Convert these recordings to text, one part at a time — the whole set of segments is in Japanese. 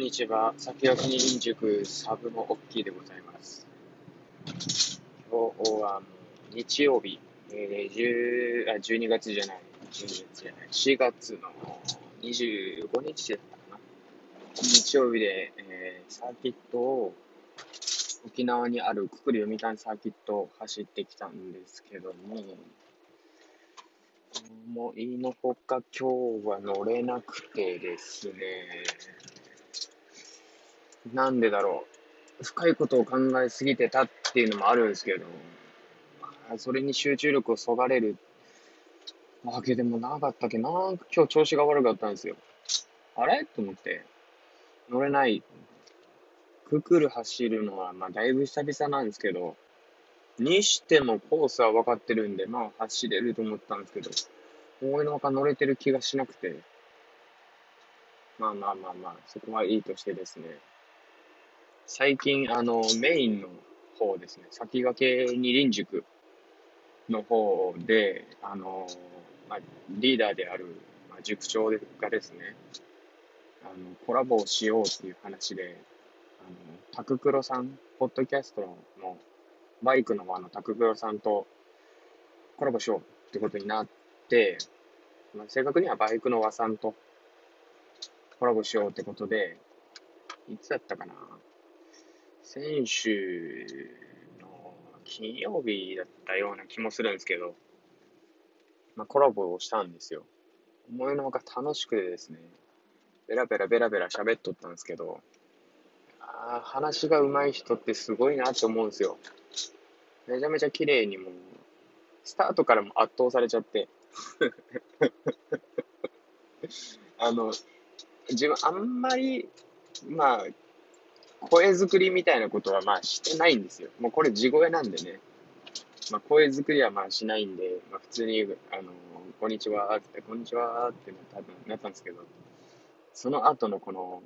んにちは。先ほどに臨塾サブのオッキーでございます。今日は日曜日、えー、10あ12月じゃない、12月じゃない、4月の25日だったかな。日曜日で、えーサーキットを、沖縄にあるくくり読谷サーキットを走ってきたんですけども、もういいのほか今日は乗れなくてですね、なんでだろう。深いことを考えすぎてたっていうのもあるんですけど、まあそれに集中力をそがれるわけでもなかったっけ？なんか今日調子が悪かったんですよ。あれ？と思って。乗れない。くくる走るのは、まあ、だいぶ久々なんですけど、にしてもコースは分かってるんで、まあ、走れると思ったんですけど、思いのほか乗れてる気がしなくて、まあまあまあまあ、そこはいいとしてですね、最近、あの、メインの方ですね、先駆け二輪塾の方で、あの、まあ、リーダーである、まあ、塾長がですね、あの、コラボをしようっていう話で、あの、タククロさん、ポッドキャストのバイクのあのタククロさんとコラボしようってことになって、まあ、正確にはバイクの和さんとコラボしようってことで、いつだったかな？先週の金曜日だったような気もするんですけど、まあ、コラボをしたんですよ。思いのほか楽しくてですね、ベラベラベラベラ喋っとったんですけど、あー話が上手い人ってすごいなって思うんですよ。めちゃめちゃ綺麗にもう、スタートからも圧倒されちゃって。あの、自分あんまり、まあ、声作りみたいなことはまあしてないんですよ。もうこれ地声なんでね。まあ声作りはまあしないんで、まあ普通に、あの、こんにちはって、こんにちはってな多分なったんですけど、その後のこの、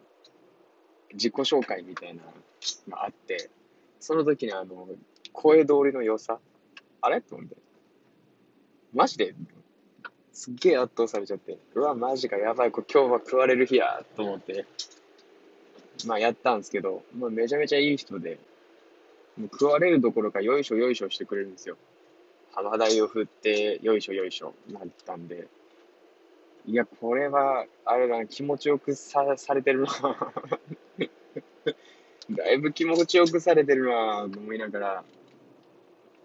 自己紹介みたいなのがあって、その時にあの、声通りの良さ、あれ？と思って。マジで？すっげえ圧倒されちゃって、うわ、マジか、やばい、今日は食われる日や、と思って、まあやったんですけど、まあ、めちゃめちゃいい人で、もう食われるどころか、よいしょよいしょしてくれるんですよ。浜台を振って、よいしょよいしょ、なったんで、いや、これは、あれだな、気持ちよくさされてるな。だいぶ気持ちよくされてるなと思いながら、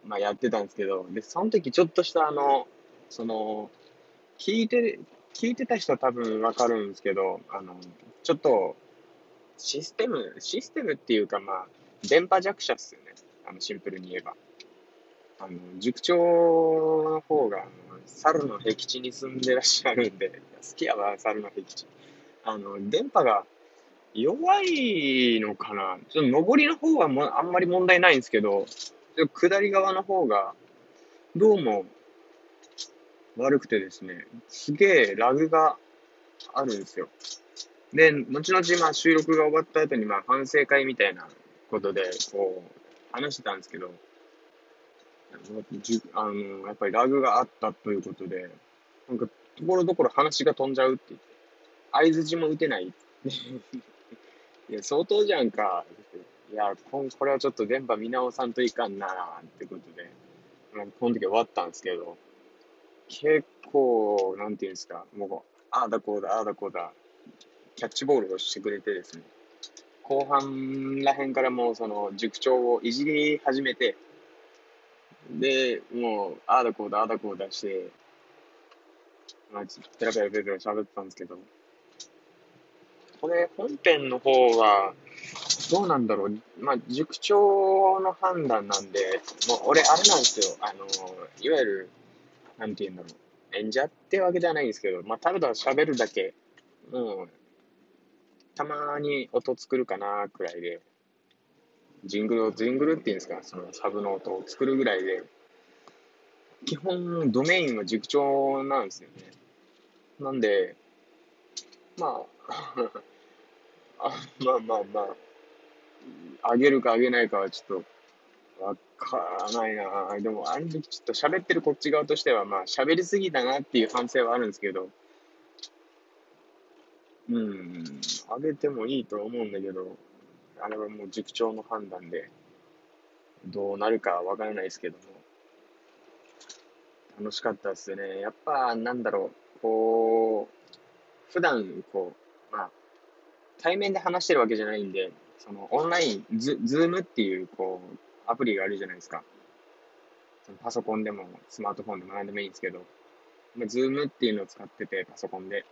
まあやってたんですけど、で、その時ちょっとしたあの、その、聞いて、聞いてた人は多分わかるんですけど、あの、ちょっと、システム、システムっていうかまあ、電波弱者っすよね。あの、シンプルに言えば。あの、塾長の方が、あの猿の僻地に住んでらっしゃるんで、好きやわ、猿の僻地。あの、電波が弱いのかなちょっと上りの方はもあんまり問題ないんですけど、ちょっと下り側の方が、どうも悪くてですね、すげえラグがあるんですよ。で、後々まあ収録が終わった後にまあ反省会みたいなことで、こう、話してたんですけど、じあの、やっぱりラグがあったということで、なんか、ところどころ話が飛んじゃうって言って、相づちも打てない。いや、相当じゃんか。いや、こんこれはちょっと電波見直さんといかんなってことで、まあこの時終わったんですけど、結構、なんていうんですか、もう、ああだこうだ、ああだこうだ、キャッチボールをしてくれてですね、後半らへんからもうその塾長をいじり始めて、で、もう、ああだこうだ、ああだこうだして、まあ、ペラペラペラペラ喋ってたんですけど、これ、本編の方は、どうなんだろう。まあ、塾長の判断なんで、もう俺、あれなんですよ。あの、いわゆる、なんて言うんだろう。演者ってわけじゃないんですけど、まあ、ただ喋るだけ、もう、たまに音作るかな、くらいで、ジングルを、ジングルっていうんですか、そのサブの音を作るぐらいで、基本、ドメインは塾長なんですよね。なんで、まあ、あまあまあまあ、あげるかあげないかはちょっと、わからないな。でも、あの時ちょっと喋ってるこっち側としては、まあ、喋りすぎだなっていう反省はあるんですけど、うん、あげてもいいと思うんだけど、あれはもう塾長の判断で、どうなるかわからないですけども、楽しかったですね。やっぱ、なんだろう、こう、普段、こう、まあ、対面で話してるわけじゃないんで、その、オンライン、ズ、 Zoom っていう、こう、アプリがあるじゃないですか。そのパソコンでも、スマートフォンでも何でもいいんですけど、Zoom っていうのを使ってて、パソコンで。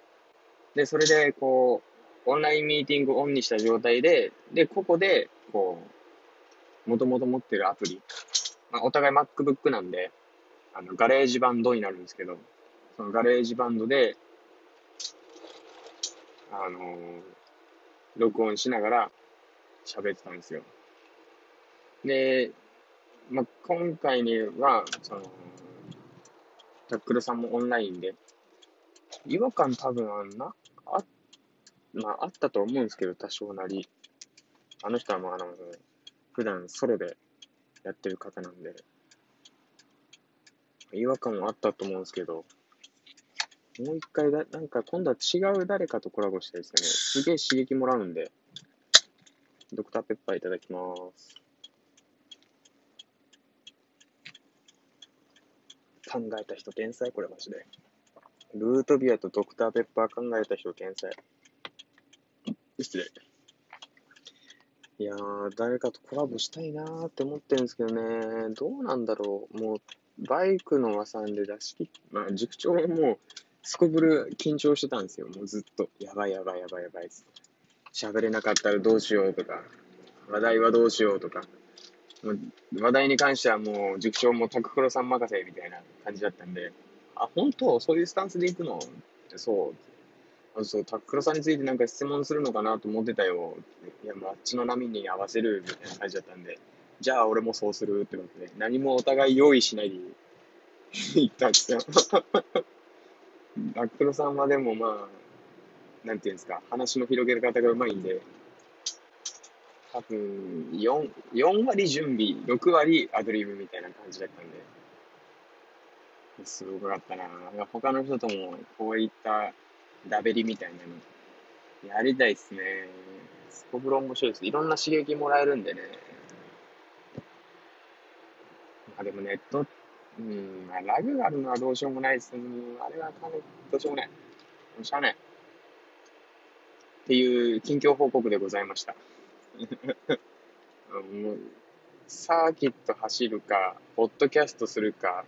で、それで、こう、オンラインミーティングをオンにした状態で、で、ここで、こう、もともと持ってるアプリ。まあ、お互い MacBook なんで、あの、 GarageBand になるんですけど、その GarageBand で、あのー、録音しながら喋ってたんですよ。で、まあ、今回には、その、タックルさんもオンラインで、違和感多分あんな、あ、まあ、あったと思うんですけど、多少なり。あの人はもうあの、普段ソロでやってる方なんで、違和感もあったと思うんですけど、もう一回だ、なんか今度は違う誰かとコラボしたいですね。すげえ刺激もらうんで、ドクターペッパーいただきます。考えた人天才？これマジで。ルートビアとドクターペッパー考えた人天才。失礼。いやー、誰かとコラボしたいなーって思ってるんですけどね。どうなんだろう。もう、バイクの和さんで出し切っ、まあ、塾長ももう、すこぶる緊張してたんですよ。もうずっと。やばいやばいやばいやばい喋れなかったらどうしようとか、話題はどうしようとか。話題に関してはもう、塾長もタククロさん任せみたいな感じだったんで、あ、本当？そういうスタンスで行くの？そう。あそう、タックロさんについてなんか質問するのかなと思ってたよ。いや、もうあっちの波に合わせるみたいな感じだったんで、じゃあ俺もそうするってことで、何もお互い用意しないで行ったんですよ。タックロさんはでもまあ、なんていうんですか、話の広げる方がうまいんで、多分4、4割準備、6割アドリブみたいな感じだったんで、すごかったな。他の人ともこういったダベリみたいなのやりたいっすね。すこぶる面白いです。いろんな刺激もらえるんでね。まあでもネット、うん、まあ、ラグがあるのはどうしようもないです。うん、あれはかなりどうしようもない。しゃあない。っていう近況報告でございました。サーキット走るか、ポッドキャストするか、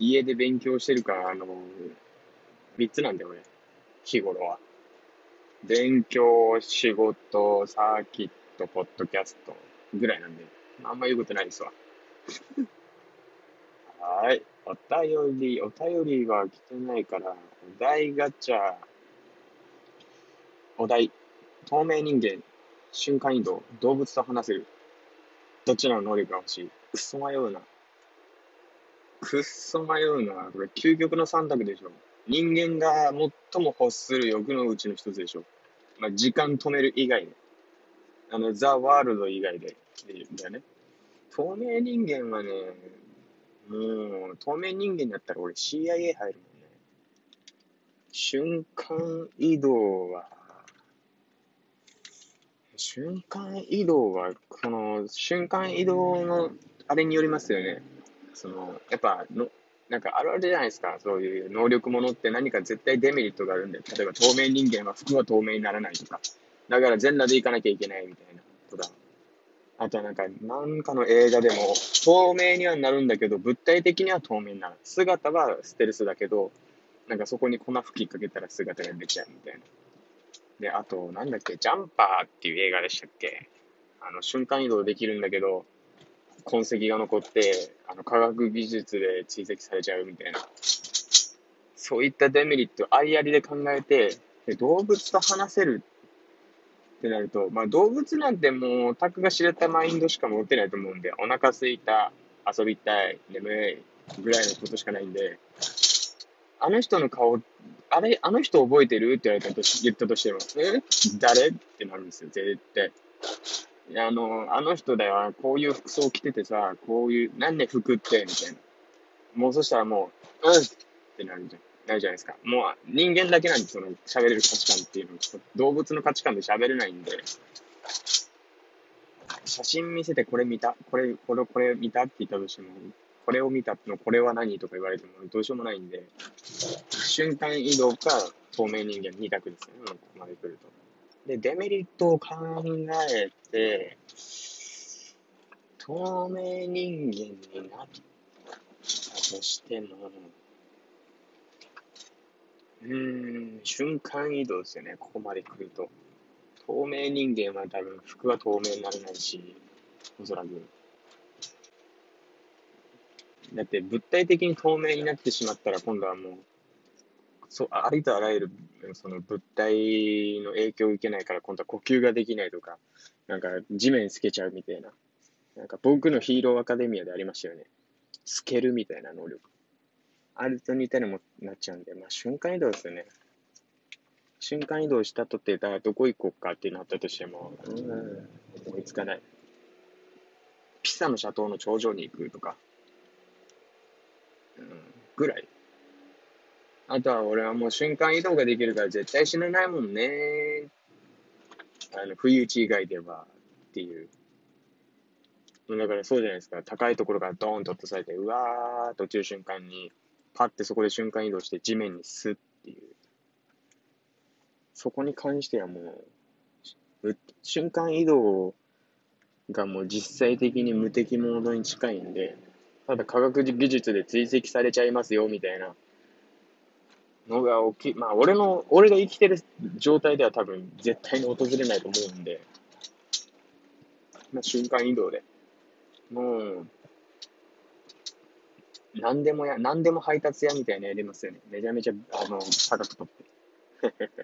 家で勉強してるから、あの、3つなんだよ、俺。日頃は。勉強、仕事、サーキット、ポッドキャストぐらいなんで、あんま言うことないですわ。はい。お便り、お便りは来てないから、お題ガチャ。お題、透明人間、瞬間移動、動物と話せる。どっちの能力が欲しい？クソ迷うな。くっそ迷うな。これ、究極の三択でしょ。人間が最も欲する欲のうちの一つでしょ。まあ、時間止める以外で。あの、ザ・ワールド以外で。だね。透明人間はね、もう、透明人間だったら俺 CIA 入るもんね。瞬間移動は、瞬間移動は、この、瞬間移動の、あれによりますよね。その、やっぱの、なんかあるあるじゃないですか。そういう能力ものって何か絶対デメリットがあるんで。例えば透明人間は服は透明にならないとか。だから全裸で行かなきゃいけないみたいなことだ。あとはなんか、なんかの映画でも、透明にはなるんだけど、物体的には透明になる。姿はステルスだけど、なんかそこに粉吹きかけたら姿が出ちゃうみたいな。で、あと、なんだっけ、ジャンパーっていう映画でしたっけあの、瞬間移動できるんだけど、痕跡が残って、あの、科学技術で追跡されちゃうみたいな。そういったデメリット、ありありで考えて、で動物と話せるってなると、まあ動物なんてもう、タクが知れたマインドしか持ってないと思うんで、お腹すいた、遊びたい、眠い、ぐらいのことしかないんで、あの人の顔、あれ、あの人覚えてる？って言われたとし、言ったとしても、え？誰？ってなるんですよ、絶対。あの、あの人だよ、こういう服装着ててさ、こういう、なんで服って、みたいな。もうそしたらもう、うんってなるじゃん。なるじゃないですか。もう人間だけなんで、その喋れる価値観っていうのは動物の価値観で喋れないんで、写真見せてこれ見たこれ、これ、これ見たって言ったとしても、これを見たの、これは何とか言われてもどうしようもないんで、瞬間移動か透明人間2択ですよね、ここまで来ると。で、デメリットを考えて、透明人間になったとしても、うん、瞬間移動ですよね、ここまで来ると。透明人間は多分服は透明にならないし、おそらく。だって物体的に透明になってしまったら今度はもう、そう、ありとあらゆるでもその物体の影響を受けないから今度は呼吸ができないとか、なんか地面透けちゃうみたいな。なんか僕のヒーローアカデミアでありましたよね。透けるみたいな能力。あると似たようにもなっちゃうんで、まあ瞬間移動ですよね。瞬間移動したとて、だからどこ行こうかってなったとしても、うん、思いつかない。ピサの斜塔の頂上に行くとか、うん、ぐらい。あとは俺はもう瞬間移動ができるから絶対死なないもんね。あの、不意打ち以外ではっていう。だからそうじゃないですか。高いところからドーンと落とされて、うわーっと落ちる瞬間に、パッてそこで瞬間移動して地面にスッっていう。そこに関してはもう、瞬間移動がもう実際的に無敵モードに近いんで、ただ科学技術で追跡されちゃいますよみたいなのが大きい、まあ俺の、俺が生きてる状態では多分絶対に訪れないと思うんで、まあ瞬間移動で。もう、何でもや、何でも配達屋みたいなやりますよね。めちゃめちゃ、あの、高く取って。